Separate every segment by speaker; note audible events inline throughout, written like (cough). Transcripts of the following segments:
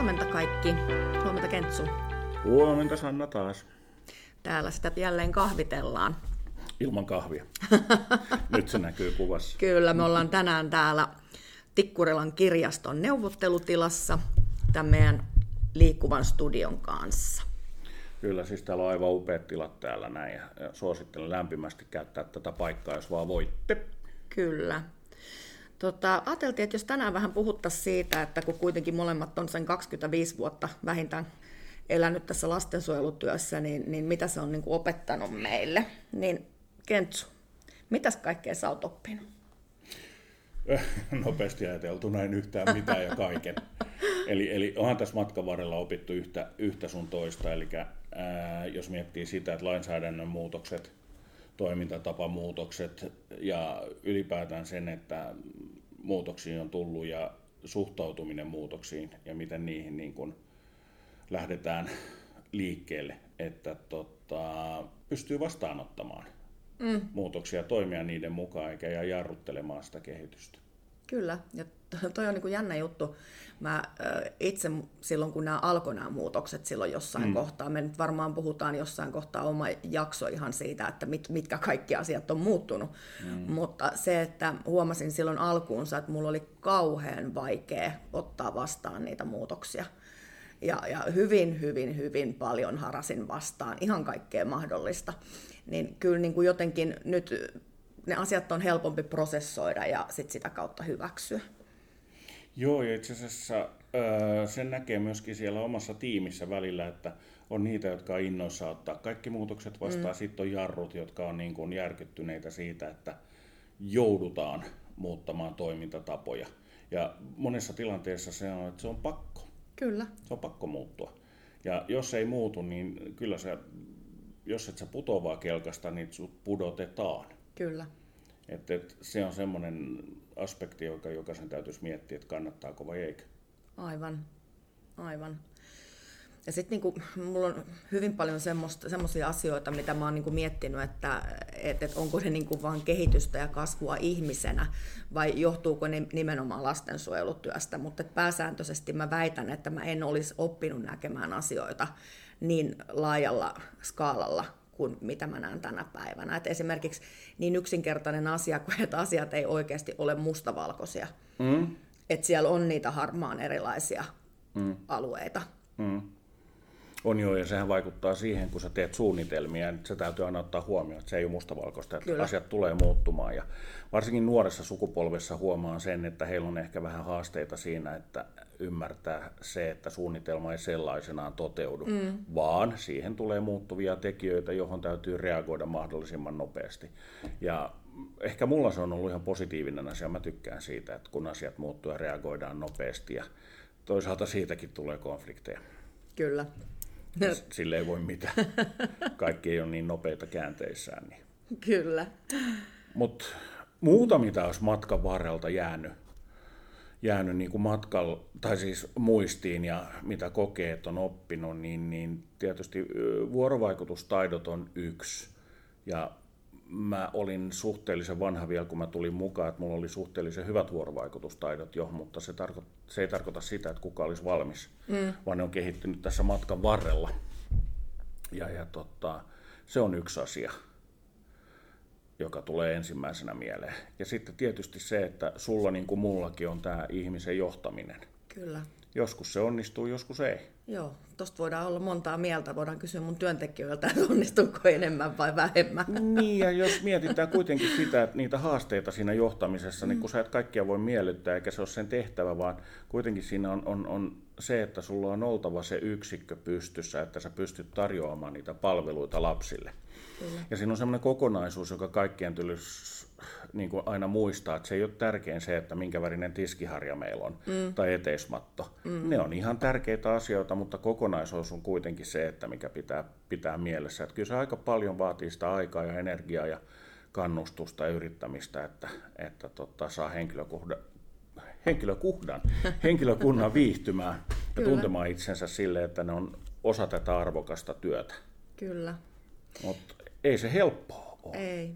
Speaker 1: Huomenta kaikki. Huomenta Kentsu.
Speaker 2: Huomenta Sanna taas.
Speaker 1: Täällä sitä jälleen kahvitellaan.
Speaker 2: Ilman kahvia. (laughs) Nyt se näkyy kuvassa.
Speaker 1: Kyllä, me ollaan tänään täällä Tikkurilan kirjaston neuvottelutilassa tämän meidän liikkuvan studion kanssa.
Speaker 2: Kyllä, siis täällä on aivan upeat tilat täällä näin ja suosittelen lämpimästi käyttää tätä paikkaa, jos vaan voitte.
Speaker 1: Kyllä. Tota, ajateltiin, että jos tänään vähän puhuttaisiin siitä, että kun kuitenkin molemmat on sen 25 vuotta vähintään elänyt tässä lastensuojelutyössä, niin, niin mitä se on niin kuin opettanut meille. Niin Kentsu, mitäs kaikkea sä oot oppinut?
Speaker 2: Nopeasti ajateltuna en yhtään mitään ja kaiken. Eli, eli onhan tässä matkan varrella opittu yhtä, yhtä sun toista, eli ää, jos miettii sitä, että lainsäädännön muutokset, toimintatapamuutokset ja ylipäätään sen, että muutoksiin on tullut ja suhtautuminen muutoksiin ja miten niihin niin kuin lähdetään liikkeelle, että tota, pystyy vastaanottamaan mm. muutoksia, toimia niiden mukaan eikä jää jarruttelemaan sitä kehitystä.
Speaker 1: Kyllä, ja toi on niin kuin jännä juttu. Mä itse silloin, kun nämä alkoi nämä muutokset silloin jossain mm. kohtaa, me nyt varmaan puhutaan jossain kohtaa oma jakso ihan siitä, että mit, mitkä kaikki asiat on muuttunut. Mm. Mutta se, että huomasin silloin alkuunsa, että mulla oli kauhean vaikea ottaa vastaan niitä muutoksia. Ja, ja hyvin, hyvin, hyvin paljon harasin vastaan ihan kaikkea mahdollista. Niin kyllä niin kuin jotenkin nyt ne asiat on helpompi prosessoida ja sit sitä kautta hyväksyä.
Speaker 2: Joo, ja itse asiassa sen näkee myöskin siellä omassa tiimissä välillä, että on niitä, jotka on innoissa ottaa kaikki muutokset vastaan. Mm. Sitten on jarrut, jotka on niin kuin järkyttyneitä siitä, että joudutaan muuttamaan toimintatapoja. Ja monessa tilanteessa se on, että se on pakko.
Speaker 1: Kyllä.
Speaker 2: Se on pakko muuttua. Ja jos ei muutu, niin kyllä se, jos et sä putoavaa kelkasta, niin sut pudotetaan.
Speaker 1: Kyllä.
Speaker 2: Että et se on semmoinen aspekti, joka jokaisen täytyisi miettiä, että kannattaako vai eikö.
Speaker 1: Aivan, aivan. Ja sitten niinku, mulla on hyvin paljon semmoisia asioita, mitä mä oon niinku miettinyt, että et, et onko ne niinku vaan kehitystä ja kasvua ihmisenä vai johtuuko ne nimenomaan lastensuojelutyöstä. Mutta pääsääntöisesti mä väitän, että mä en olisi oppinut näkemään asioita niin laajalla skaalalla kuin mitä mä näen tänä päivänä. Et esimerkiksi niin yksinkertainen asia kuin, että asiat ei oikeasti ole mustavalkoisia. Mm. Että siellä on niitä harmaan erilaisia mm. alueita. Mm.
Speaker 2: On joo, ja sehän vaikuttaa siihen, kun sä teet suunnitelmia, että se täytyy aina ottaa huomioon, että se ei ole mustavalkoista, että Kyllä. asiat tulee muuttumaan. Ja varsinkin nuoressa sukupolvessa huomaan sen, että heillä on ehkä vähän haasteita siinä, että ymmärtää se, että suunnitelma ei sellaisenaan toteudu, mm. vaan siihen tulee muuttuvia tekijöitä, johon täytyy reagoida mahdollisimman nopeasti. Ja ehkä mulla se on ollut ihan positiivinen asia. Mä tykkään siitä, että kun asiat muuttuu ja reagoidaan nopeasti ja toisaalta siitäkin tulee konflikteja.
Speaker 1: Kyllä.
Speaker 2: Sille ei voi mitään. Kaikki ei ole niin nopeita käänteissään. Niin.
Speaker 1: Kyllä.
Speaker 2: Mutta muuta, mitä olisi matkan varrelta jäänyt, jäänyt niin kuin matkalla, tai siis muistiin ja mitä kokeet on oppinut, niin, niin tietysti vuorovaikutustaidot on yksi. Ja mä olin suhteellisen vanha vielä, kun mä tulin mukaan, että mulla oli suhteellisen hyvät vuorovaikutustaidot jo, mutta se, tarko- se ei tarkoita sitä, että kuka olisi valmis, mm. vaan ne on kehittynyt tässä matkan varrella. Ja, ja tota, se on yksi asia joka tulee ensimmäisenä mieleen. Ja sitten tietysti se, että sulla niin kuin mullakin on tämä ihmisen johtaminen.
Speaker 1: Kyllä.
Speaker 2: Joskus se onnistuu, joskus ei.
Speaker 1: Joo, tuosta voidaan olla montaa mieltä. Voidaan kysyä mun työntekijöiltä, että onnistuuko enemmän vai vähemmän.
Speaker 2: Niin, ja jos mietitään kuitenkin sitä, että niitä haasteita siinä johtamisessa, niin kun sä et kaikkia voi miellyttää, eikä se ole sen tehtävä, vaan kuitenkin siinä on, on, on se, että sulla on oltava se yksikkö pystyssä, että sä pystyt tarjoamaan niitä palveluita lapsille. Kyllä. Ja siinä on semmoinen kokonaisuus, joka kaikkien tulisi niin kuin aina muistaa, että se ei ole tärkein se, että minkä värinen tiskiharja meillä on mm. tai eteismatto. Mm. Ne on ihan tärkeitä asioita, mutta kokonaisuus on kuitenkin se, että mikä pitää pitää mielessä. Että kyllä se aika paljon vaatii sitä aikaa ja energiaa ja kannustusta ja yrittämistä, että, että tota, saa henkilökuhdan, henkilökuhdan, henkilökunnan viihtymään ja tuntemaan itsensä sille, että ne on osa tätä arvokasta työtä.
Speaker 1: Kyllä.
Speaker 2: Mutta ei se helppoa ole.
Speaker 1: Ei.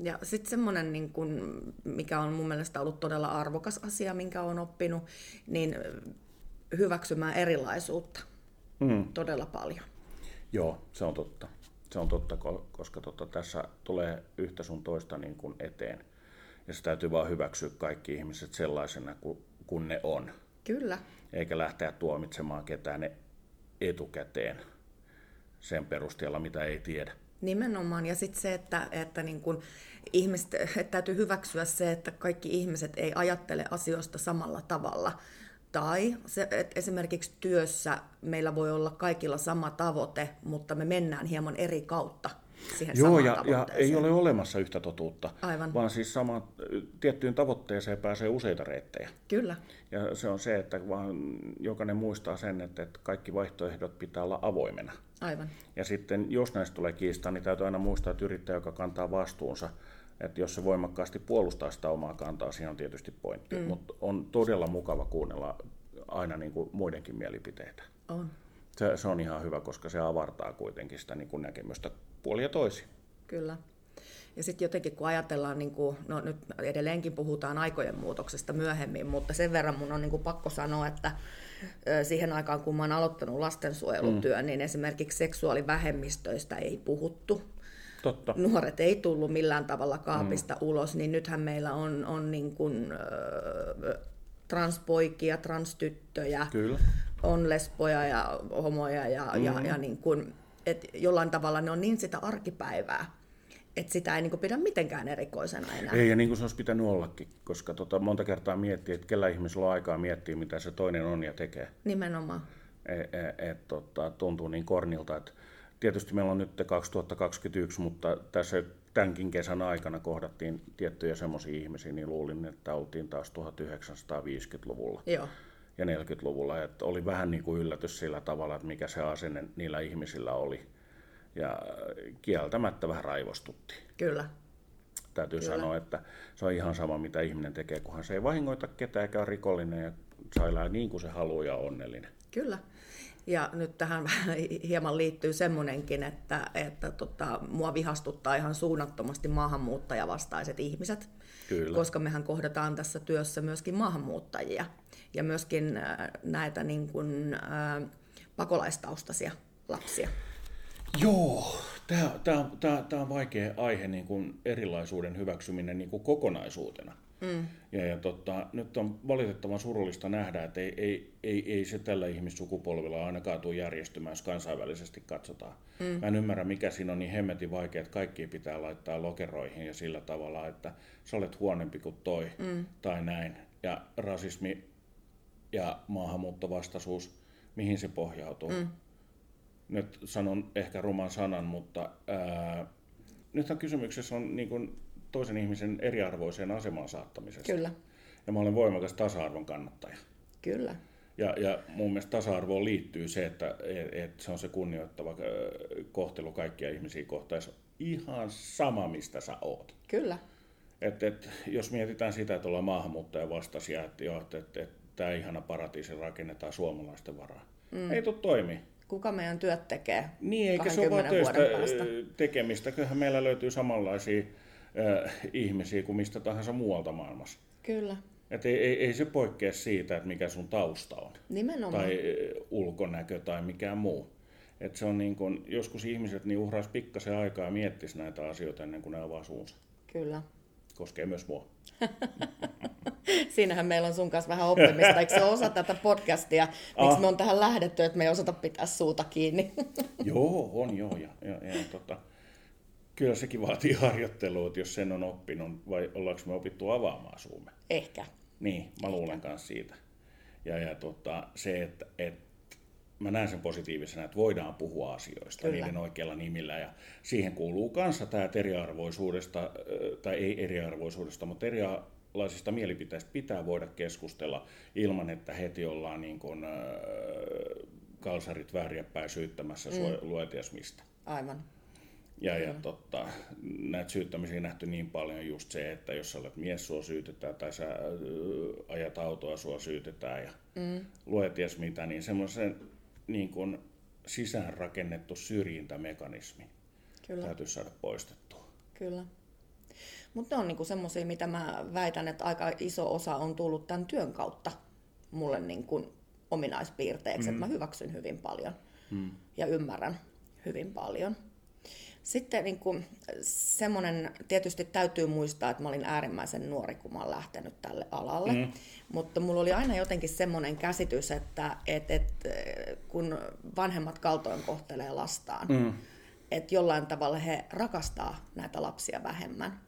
Speaker 1: Ja sitten semmoinen, niin kun, mikä on mun mielestä ollut todella arvokas asia, minkä olen oppinut, niin hyväksymään erilaisuutta
Speaker 2: Mm.
Speaker 1: todella paljon.
Speaker 2: Joo, se on totta. Se on totta, ko- koska tota, tässä tulee yhtä sun toista niin kuin eteen. Ja se täytyy vaan hyväksyä kaikki ihmiset sellaisena kuin ne on.
Speaker 1: Kyllä,
Speaker 2: Eikä lähteä tuomitsemaan ketään etukäteen sen perusteella, mitä ei tiedä.
Speaker 1: nimenomaan. Ja sitten se, että, että niin kun ihmiset, että täytyy hyväksyä se, että kaikki ihmiset ei ajattele asioista samalla tavalla. Tai se, että esimerkiksi työssä meillä voi olla kaikilla sama tavoite, mutta me mennään hieman eri kautta siihen
Speaker 2: Joo,
Speaker 1: samaan
Speaker 2: ja, ja ei ole olemassa yhtä totuutta,
Speaker 1: Aivan.
Speaker 2: vaan siis sama, tiettyyn tavoitteeseen pääsee useita reittejä.
Speaker 1: Kyllä,
Speaker 2: Ja se on se, että vaan jokainen muistaa sen, että, että kaikki vaihtoehdot pitää olla avoimena.
Speaker 1: aivan.
Speaker 2: Ja sitten jos näistä tulee kiistaa, niin täytyy aina muistaa, että yrittäjä, joka kantaa vastuunsa, että jos se voimakkaasti puolustaa sitä omaa kantaa, siinä on tietysti pointti. Mm. Mutta on todella mukava kuunnella aina niin kuin muidenkin mielipiteitä.
Speaker 1: On.
Speaker 2: Se, se on ihan hyvä, koska se avartaa kuitenkin sitä niin kuin näkemystä puolia toisin.
Speaker 1: Kyllä. Ja sitten jotenkin kun ajatellaan, niin kuin, no nyt edelleenkin puhutaan aikojen muutoksesta myöhemmin, mutta sen verran mun on niin kuin pakko sanoa, että siihen aikaan kun mä oon aloittanut lastensuojelutyön, mm. niin esimerkiksi seksuaalivähemmistöistä ei puhuttu.
Speaker 2: Totta.
Speaker 1: Nuoret ei tullut millään tavalla kaapista mm. ulos, niin nythän meillä on, on niin kuin, transpoikia, transtyttöjä,
Speaker 2: Kyllä.
Speaker 1: On lesboja ja homoja ja, mm. ja, ja niin kuin, et jollain tavalla ne on niin sitä arkipäivää, että sitä ei niin kuin pidä mitenkään erikoisena enää.
Speaker 2: Ei, ja niin kuin se olisi pitänyt ollakin, koska tota, monta kertaa miettii, että kellä ihmisellä on aikaa miettiä, mitä se toinen on ja tekee.
Speaker 1: Nimenomaan.
Speaker 2: Et, et, et, tota, tuntuu niin kornilta, että tietysti meillä on nyt 2021, mutta tässä tämänkin kesän aikana kohdattiin tiettyjä semmoisia ihmisiä, niin luulin, että oltiin taas 1950-luvulla
Speaker 1: Joo,
Speaker 2: ja 40-luvulla. Että oli vähän niin kuin yllätys sillä tavalla, että mikä se asenne niillä ihmisillä oli. Ja kieltämättä vähän raivostutti.
Speaker 1: kyllä.
Speaker 2: Täytyy
Speaker 1: Kyllä.
Speaker 2: sanoa, että se on ihan sama, mitä ihminen tekee, kunhan se ei vahingoita ketään eikä ole rikollinen ja elää niin kuin se haluaa ja on onnellinen.
Speaker 1: Kyllä. Ja nyt tähän (laughs) hieman liittyy semmoinenkin, että, että tota, mua vihastuttaa ihan suunnattomasti maahanmuuttajavastaiset ihmiset,
Speaker 2: Kyllä.
Speaker 1: koska mehän kohdataan tässä työssä myöskin maahanmuuttajia ja myöskin äh, näitä niin kuin, äh, pakolaistaustaisia lapsia.
Speaker 2: Joo, tämä, tämä, tämä, tämä on vaikea aihe, niin kuin erilaisuuden hyväksyminen niin kuin kokonaisuutena. Mm. Ja, ja tota, nyt on valitettavan surullista nähdä, että ei, ei, ei, ei se tällä ihmissukupolvilla ainakaan tule järjestymään, jos kansainvälisesti katsotaan. Mm. Mä en ymmärrä, mikä siinä on niin hemmetin vaikea, että kaikki pitää laittaa lokeroihin ja sillä tavalla, että sä olet huonompi kuin toi mm. tai näin. Ja rasismi ja maahanmuuttovastaisuus, mihin se pohjautuu? Mm nyt sanon ehkä ruman sanan, mutta ää, nythän kysymyksessä on niin kuin toisen ihmisen eriarvoiseen asemaan saattamisesta.
Speaker 1: Kyllä,
Speaker 2: Ja mä olen voimakas tasa-arvon kannattaja.
Speaker 1: kyllä.
Speaker 2: Ja, ja mun mielestä tasa-arvoon liittyy se, että et, et se on se kunnioittava kohtelu kaikkia ihmisiä kohtaan. Se on ihan sama, mistä sä oot.
Speaker 1: Kyllä,
Speaker 2: Et, et, jos mietitään sitä, että ollaan maahanmuuttajan vastaisia, että, joo, että, että, että tämä ihana paratiisi rakennetaan suomalaisten varaan. Mm. Ei tule toimii.
Speaker 1: kuka meidän työt tekee
Speaker 2: Niin, eikä se ole vaan
Speaker 1: 20
Speaker 2: töistä
Speaker 1: vuoden päästä?
Speaker 2: ö, tekemistä. Kyllähän meillä löytyy samanlaisia ö, ihmisiä kuin mistä tahansa muualta maailmassa.
Speaker 1: Kyllä,
Speaker 2: Et ei, ei, ei se poikkea siitä, että mikä sun tausta on.
Speaker 1: nimenomaan.
Speaker 2: Tai ulkonäkö tai mikään muu. Et se on niin kun, joskus ihmiset niin uhraisi pikkasen aikaa ja miettis näitä asioita ennen kuin ne avaa suunsa.
Speaker 1: Kyllä.
Speaker 2: Koskee myös mua. (laughs)
Speaker 1: Siinähän meillä on sun kanssa vähän oppimista. Eikö se ole osa tätä podcastia? Miksi
Speaker 2: Ah.
Speaker 1: me on tähän lähdetty, että me ei osata pitää suuta kiinni? (laughs)
Speaker 2: joo, on joo. Ja, ja, ja tota, kyllä sekin vaatii harjoittelua, että jos sen on oppinut, vai ollaanko me opittu avaamaan suumme.
Speaker 1: Ehkä.
Speaker 2: Niin, mä luulen myös siitä. Ja, ja tota, se, että, että mä näen sen positiivisena, että voidaan puhua asioista
Speaker 1: Kyllä.
Speaker 2: niiden oikealla nimillä. Ja siihen kuuluu kanssa tämä eriarvoisuudesta, tai ei eriarvoisuudesta, mutta erilaisista mielipiteistä pitää voida keskustella ilman, että heti ollaan niin kuin, kalsarit väärinpäin syyttämässä mm. lueties mistä.
Speaker 1: Aivan.
Speaker 2: Ja, ja totta, näitä syyttämisiä nähty niin paljon just se, että jos sä olet mies, sua syytetään, tai sä ajat autoa, sua syytetään, ja mm. luet ties mitä, niin semmoisen niin kuin sisäänrakennettu syrjintämekanismi
Speaker 1: Kyllä.
Speaker 2: täytyy saada poistettua.
Speaker 1: Kyllä. Mutta ne on niinku semmoisia, mitä mä väitän, että aika iso osa on tullut tämän työn kautta mulle niinku ominaispiirteeksi, mm. että mä hyväksyn hyvin paljon mm. ja ymmärrän hyvin paljon. Sitten niin kuin, semmoinen, tietysti täytyy muistaa, että mä olin äärimmäisen nuori, kun mä olen lähtenyt tälle alalle. Mm. Mutta mulla oli aina jotenkin semmoinen käsitys, että et, et, kun vanhemmat kaltoin kohtelee lastaan, mm. että jollain tavalla he rakastaa näitä lapsia vähemmän.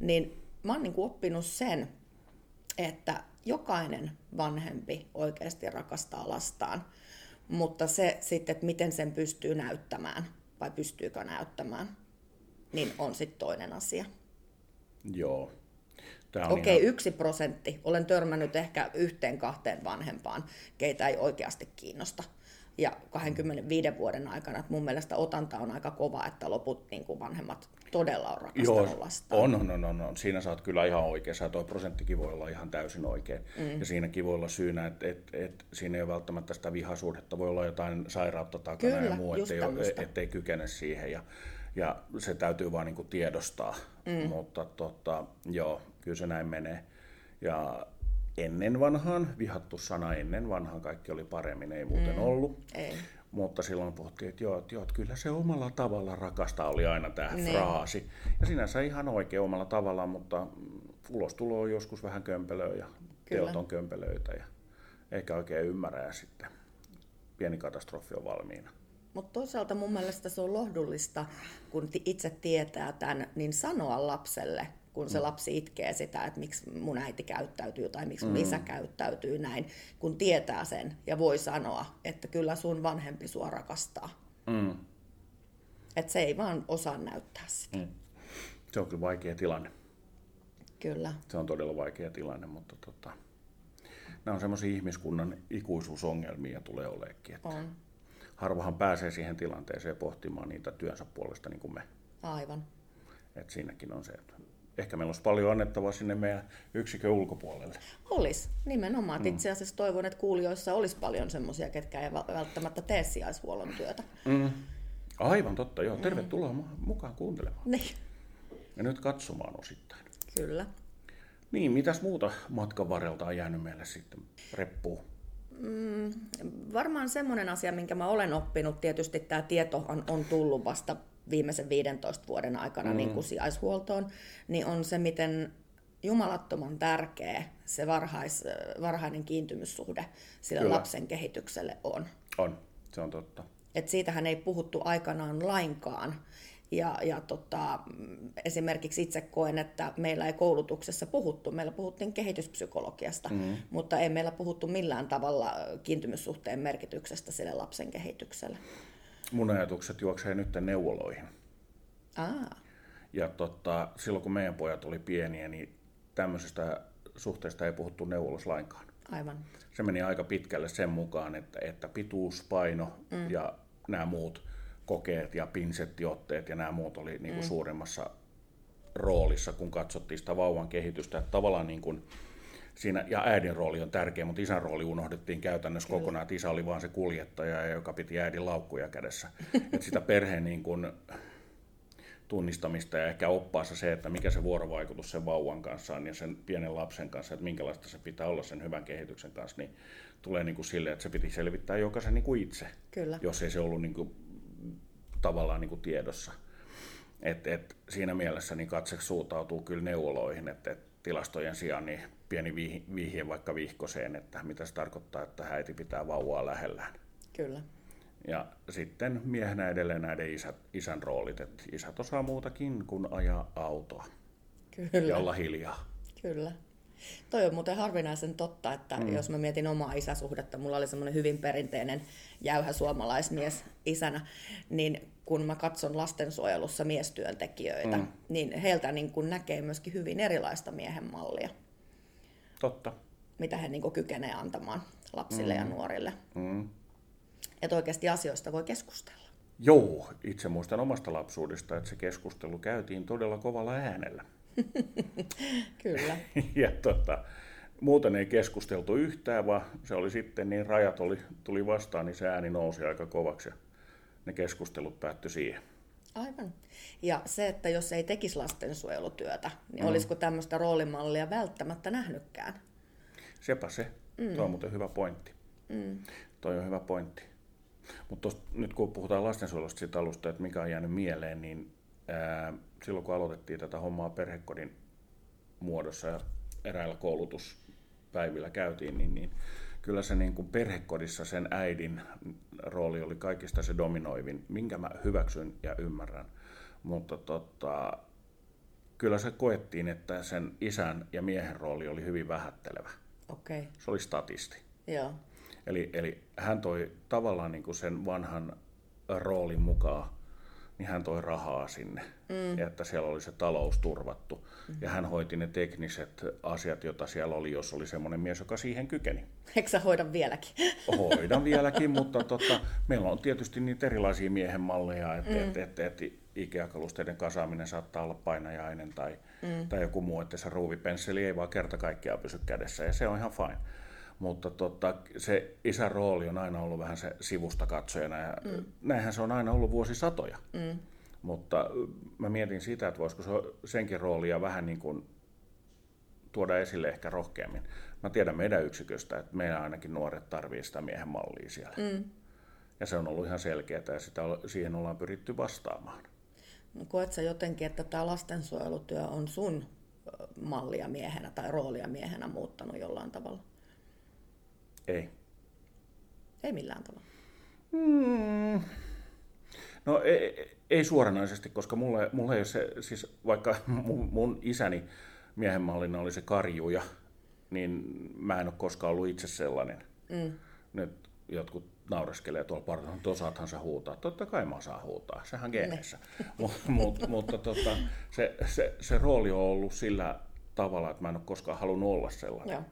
Speaker 1: Niin mä oon niin kuin oppinut sen, että jokainen vanhempi oikeasti rakastaa lastaan, mutta se sitten, että miten sen pystyy näyttämään vai pystyykö näyttämään, niin on sitten toinen asia.
Speaker 2: Joo.
Speaker 1: Okei, okay, ihan... yksi prosentti. Olen törmännyt ehkä yhteen kahteen vanhempaan, keitä ei oikeasti kiinnosta ja 25 vuoden aikana. Että mun mielestä otanta on aika kova, että loput niin kuin vanhemmat todella on rakastanut Joo, lastaan.
Speaker 2: On, on, on, on, on. Siinä saat kyllä ihan oikeassa. Tuo prosenttikin voi olla ihan täysin oikein. Mm. Ja siinäkin voi olla syynä, että et, et, siinä ei ole välttämättä sitä vihasuhdetta. Voi olla jotain sairautta takana kyllä, ja muu, ettei, ettei kykene siihen. Ja, ja se täytyy vaan niin tiedostaa. Mm. Mutta tota, joo, kyllä se näin menee. Ja ennen vanhaan, vihattu sana ennen vanhaan, kaikki oli paremmin, ei muuten mm, ollut. Ei. Mutta silloin puhuttiin, että joo, että joo, että kyllä se omalla tavalla rakasta oli aina tämä. Niin. fraasi. Ja sinänsä ihan oikein omalla tavalla, mutta ulostulo on joskus vähän kömpelöä ja kyllä. teot on kömpelöitä ja eikä oikein ymmärrä ja sitten pieni katastrofi on valmiina.
Speaker 1: Mutta toisaalta mun mielestä se on lohdullista, kun itse tietää tämän, niin sanoa lapselle, kun se mm. lapsi itkee sitä, että miksi mun äiti käyttäytyy tai miksi mun mm. isä käyttäytyy näin, kun tietää sen ja voi sanoa, että kyllä sun vanhempi sua rakastaa. Mm. Että se ei vaan osaa näyttää sitä. Mm.
Speaker 2: Se on kyllä vaikea tilanne.
Speaker 1: Kyllä.
Speaker 2: Se on todella vaikea tilanne, mutta tota, nämä on semmoisia ihmiskunnan ikuisuusongelmia tulee oleekin. Että on. Harvahan pääsee siihen tilanteeseen pohtimaan niitä työnsä puolesta niin kuin me.
Speaker 1: Aivan.
Speaker 2: Et siinäkin on se, että ehkä meillä olisi paljon annettavaa sinne meidän yksikön ulkopuolelle.
Speaker 1: Olisi, nimenomaan. Mm. Itse asiassa toivon, että kuulijoissa olisi paljon semmoisia, ketkä ei välttämättä tee sijaishuollon työtä. Mm.
Speaker 2: Aivan totta, joo. Tervetuloa mm. mukaan kuuntelemaan.
Speaker 1: Niin.
Speaker 2: Ja nyt katsomaan osittain.
Speaker 1: Kyllä.
Speaker 2: Niin, mitäs muuta matkan varrelta on jäänyt meille sitten reppuun?
Speaker 1: Mm, varmaan semmoinen asia, minkä mä olen oppinut, tietysti tämä tieto on, on tullut vasta viimeisen 15 vuoden aikana mm. niin kuin sijaishuoltoon, niin on se, miten jumalattoman tärkeä se varhais, varhainen kiintymyssuhde sille Kyllä. lapsen kehitykselle on.
Speaker 2: On, se on totta.
Speaker 1: Et siitähän ei puhuttu aikanaan lainkaan. Ja, ja tota, esimerkiksi itse koen, että meillä ei koulutuksessa puhuttu, meillä puhuttiin kehityspsykologiasta, mm-hmm. mutta ei meillä puhuttu millään tavalla kiintymyssuhteen merkityksestä sille lapsen kehitykselle
Speaker 2: mun ajatukset juoksee nyt neuvoloihin.
Speaker 1: Aa.
Speaker 2: Ja tota, silloin kun meidän pojat oli pieniä, niin tämmöisestä suhteesta ei puhuttu neuvolossa lainkaan.
Speaker 1: Aivan.
Speaker 2: Se meni aika pitkälle sen mukaan, että, että pituus, paino mm. ja nämä muut kokeet ja pinsettiotteet ja nämä muut oli niin kuin mm. suurimmassa roolissa, kun katsottiin sitä vauvan kehitystä. Että tavallaan niin kuin, siinä, ja äidin rooli on tärkeä, mutta isän rooli unohdettiin käytännössä Kyllä. kokonaan, että isä oli vaan se kuljettaja, joka piti äidin laukkuja kädessä. että sitä perheen niin kuin, tunnistamista ja ehkä oppaassa se, että mikä se vuorovaikutus sen vauvan kanssa on ja sen pienen lapsen kanssa, että minkälaista se pitää olla sen hyvän kehityksen kanssa, niin tulee niin kuin sille, että se piti selvittää jokaisen niin kuin itse,
Speaker 1: Kyllä.
Speaker 2: jos ei se ollut niin kuin, tavallaan niin kuin tiedossa. Et, et, siinä mielessä niin katse suuntautuu kyllä neuvoloihin, että et tilastojen sijaan niin pieni vihje vaikka vihkoseen, että mitä se tarkoittaa, että äiti pitää vauvaa lähellään.
Speaker 1: Kyllä.
Speaker 2: Ja sitten miehenä edelleen näiden isät, isän roolit, että isät osaa muutakin kuin ajaa autoa.
Speaker 1: Kyllä.
Speaker 2: Ja olla hiljaa.
Speaker 1: Kyllä. Toi on muuten harvinaisen totta, että mm. jos mä mietin omaa isäsuhdetta, mulla oli semmoinen hyvin perinteinen jäyhä suomalaismies isänä, niin kun mä katson lastensuojelussa miestyöntekijöitä, mm. niin heiltä niin kun näkee myöskin hyvin erilaista miehen mallia.
Speaker 2: Totta.
Speaker 1: Mitä he niin kykenee antamaan lapsille mm. ja nuorille. Mm. Että oikeasti asioista voi keskustella.
Speaker 2: Joo, itse muistan omasta lapsuudesta, että se keskustelu käytiin todella kovalla äänellä. (laughs)
Speaker 1: Kyllä. (laughs)
Speaker 2: ja tota, muuten ei keskusteltu yhtään, vaan se oli sitten niin rajat oli, tuli vastaan, niin se ääni nousi aika kovaksi ja ne keskustelut päättyi siihen.
Speaker 1: Aivan. Ja se, että jos ei tekisi lastensuojelutyötä, niin mm. olisiko tämmöistä roolimallia välttämättä nähnytkään?
Speaker 2: Sepä se. Mm. Tuo on muuten hyvä pointti. Mm. Toi on hyvä pointti. Mutta nyt kun puhutaan lastensuojelusta siitä alusta, että mikä on jäänyt mieleen, niin ää, silloin kun aloitettiin tätä hommaa perhekodin muodossa ja eräillä koulutuspäivillä käytiin, niin, niin kyllä se niin kuin perhekodissa sen äidin rooli oli kaikista se dominoivin, minkä mä hyväksyn ja ymmärrän. Mutta tota, kyllä se koettiin, että sen isän ja miehen rooli oli hyvin vähättelevä.
Speaker 1: Okay.
Speaker 2: Se oli statisti.
Speaker 1: Joo.
Speaker 2: Eli, eli hän toi tavallaan niin kuin sen vanhan roolin mukaan, niin hän toi rahaa sinne, mm. että siellä oli se talous turvattu. Mm. Ja hän hoiti ne tekniset asiat, joita siellä oli, jos oli semmoinen mies, joka siihen kykeni.
Speaker 1: Eikö sä hoida vieläkin?
Speaker 2: Hoidan (laughs) vieläkin, mutta tota, meillä on tietysti niitä erilaisia miehen malleja, että mm. et, et, et, Ikea-kalusteiden kasaaminen saattaa olla painajainen tai, mm. tai joku muu, että se ruuvipensseli ei vaan kerta kaikkiaan pysy kädessä ja se on ihan fine. Mutta tota, se isän rooli on aina ollut vähän se sivusta katsojana ja mm. näinhän se on aina ollut vuosisatoja. Mm. Mutta mä mietin sitä, että voisiko se senkin roolia vähän niin kuin tuoda esille ehkä rohkeammin. Mä tiedän meidän yksiköstä, että meidän ainakin nuoret tarvii sitä miehen mallia siellä. Mm. Ja se on ollut ihan selkeää ja sitä, siihen ollaan pyritty vastaamaan.
Speaker 1: Koet sä jotenkin, että tämä lastensuojelutyö on sun mallia miehenä tai roolia miehenä muuttanut jollain tavalla?
Speaker 2: Ei.
Speaker 1: Ei millään tavalla.
Speaker 2: Hmm. No ei, ei suoranaisesti, koska mulle, mulle ei ole se, siis vaikka (laughs) mun, mun isäni miehen mallina oli se karjuja, niin mä en ole koskaan ollut itse sellainen. Mm. Nyt jotkut naureskelee tuolla partaalla, että osaathan se huutaa. Totta kai mä osaan huutaa, sehän geeneissä. (laughs) mut, mut, mutta tota, se, se, se, rooli on ollut sillä tavalla, että mä en ole koskaan halunnut olla sellainen. Joo.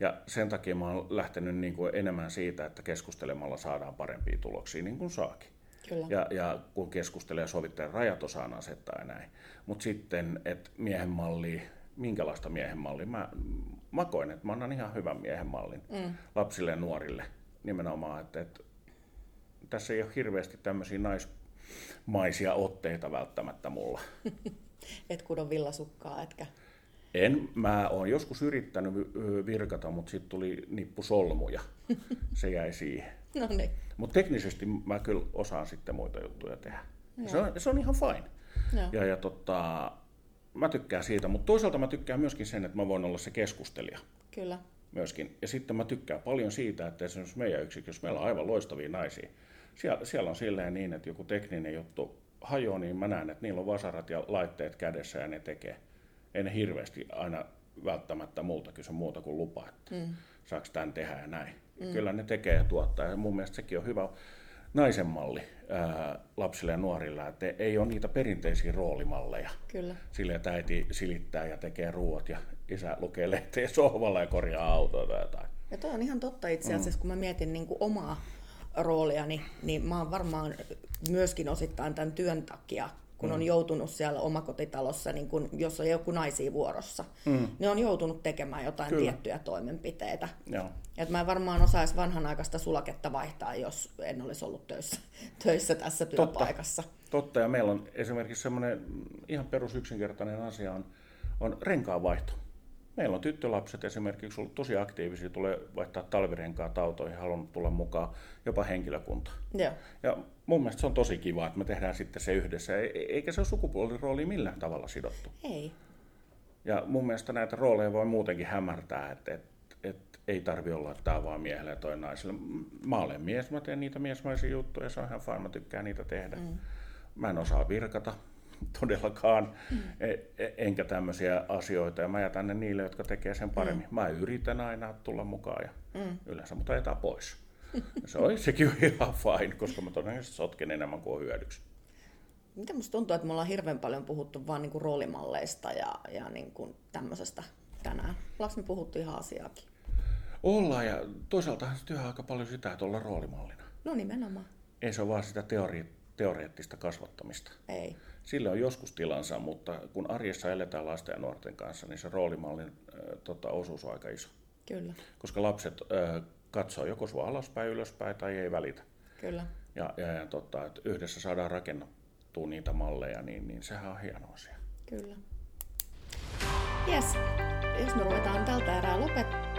Speaker 2: Ja sen takia mä oon lähtenyt niin kuin enemmän siitä, että keskustelemalla saadaan parempia tuloksia, niin kuin saakin. Kyllä. Ja, ja kun keskustelee ja sovittaa, rajat osaan asettaa ja näin. Mutta sitten, että miehen malli, minkälaista miehen mallia, mä, mä koen, että mä annan ihan hyvän miehen mallin mm. lapsille ja nuorille nimenomaan, että, että tässä ei ole hirveästi tämmöisiä naismaisia otteita välttämättä mulla. (laughs)
Speaker 1: Et kudo villasukkaa, etkä?
Speaker 2: En. Mä oon joskus yrittänyt virkata, mutta sitten tuli nippu solmuja. Se jäi siihen. (laughs)
Speaker 1: No niin.
Speaker 2: Mutta teknisesti mä kyllä osaan sitten muita juttuja tehdä. Se on, se on ihan fine. Joo. Ja, ja tota, mä tykkään siitä, mutta toisaalta mä tykkään myöskin sen, että mä voin olla se keskustelija.
Speaker 1: Kyllä
Speaker 2: myöskin. Ja sitten mä tykkään paljon siitä, että esimerkiksi meidän yksikössä meillä on aivan loistavia naisia. Siellä, siellä on silleen niin, että joku tekninen juttu hajoaa, niin mä näen, että niillä on vasarat ja laitteet kädessä ja ne tekee. Ei ne hirveästi aina välttämättä multa kysy muuta kuin lupa, että mm. saako tämän tehdä ja näin. Mm. Kyllä ne tekee ja tuottaa ja mun mielestä sekin on hyvä naisen malli ää, lapsille ja nuorille, että ei ole niitä perinteisiä roolimalleja.
Speaker 1: Kyllä.
Speaker 2: Sille, että äiti silittää ja tekee ruoat ja isä lukee lehteä sohvalla ja korjaa autoa tai jotain.
Speaker 1: Ja toi on ihan totta itse asiassa, mm. kun mä mietin niin kuin omaa rooliani, niin mä oon varmaan myöskin osittain tämän työn takia kun mm. on joutunut siellä omakotitalossa, niin kun, jos on joku naisia vuorossa, mm. niin on joutunut tekemään jotain Kyllä. tiettyjä toimenpiteitä. Joo. Et mä en varmaan osaisi vanhanaikaista sulaketta vaihtaa, jos en olisi ollut töissä, (laughs) töissä tässä työpaikassa.
Speaker 2: Totta. Totta, ja meillä on esimerkiksi semmoinen ihan perusyksinkertainen asia on, on renkaanvaihto. Meillä on tyttölapset esimerkiksi ollut tosi aktiivisia, tulee vaihtaa talvirenkaat autoihin, halunnut tulla mukaan, jopa henkilökunta.
Speaker 1: Joo.
Speaker 2: Ja mun mielestä se on tosi kiva, että me tehdään sitten se yhdessä, e-, eikä se ole sukupuolirooli millään tavalla sidottu.
Speaker 1: Ei.
Speaker 2: Ja mun mielestä näitä rooleja voi muutenkin hämärtää, että, että, että ei tarvi olla, että tämä vaan miehelle toi naiselle. Mä olen mies, mä teen niitä miesmaisia juttuja, se on ihan fine, mä tykkään niitä tehdä. Mm. Mä en osaa virkata, todellakaan, mm. enkä tämmöisiä asioita. Ja mä jätän ne niille, jotka tekee sen paremmin. Mm. Mä yritän aina tulla mukaan ja mm. yleensä mut ajetaan pois. Se on sekin on ihan fine, koska mä todennäköisesti sotken enemmän kuin hyödyksi.
Speaker 1: Miten musta tuntuu, että me ollaan hirveän paljon puhuttu vaan niin kuin roolimalleista ja, ja niin kuin tämmöisestä tänään. Ollaanko me puhuttu ihan asiaakin?
Speaker 2: Ollaan ja toisaalta se työ aika paljon sitä, että ollaan roolimallina.
Speaker 1: No nimenomaan.
Speaker 2: Ei se ole vaan sitä teori- teoreettista kasvattamista.
Speaker 1: Ei
Speaker 2: sillä on joskus tilansa, mutta kun arjessa eletään lasten ja nuorten kanssa, niin se roolimallin äh, tota, osuus on aika iso.
Speaker 1: Kyllä.
Speaker 2: Koska lapset äh, katsoo joko sua alaspäin, ylöspäin tai ei välitä.
Speaker 1: Kyllä.
Speaker 2: Ja, ja, ja tota, että yhdessä saadaan rakennettua niitä malleja, niin, niin sehän on hieno asia.
Speaker 1: Kyllä. Yes. Jos me ruvetaan tältä erää lopettaa.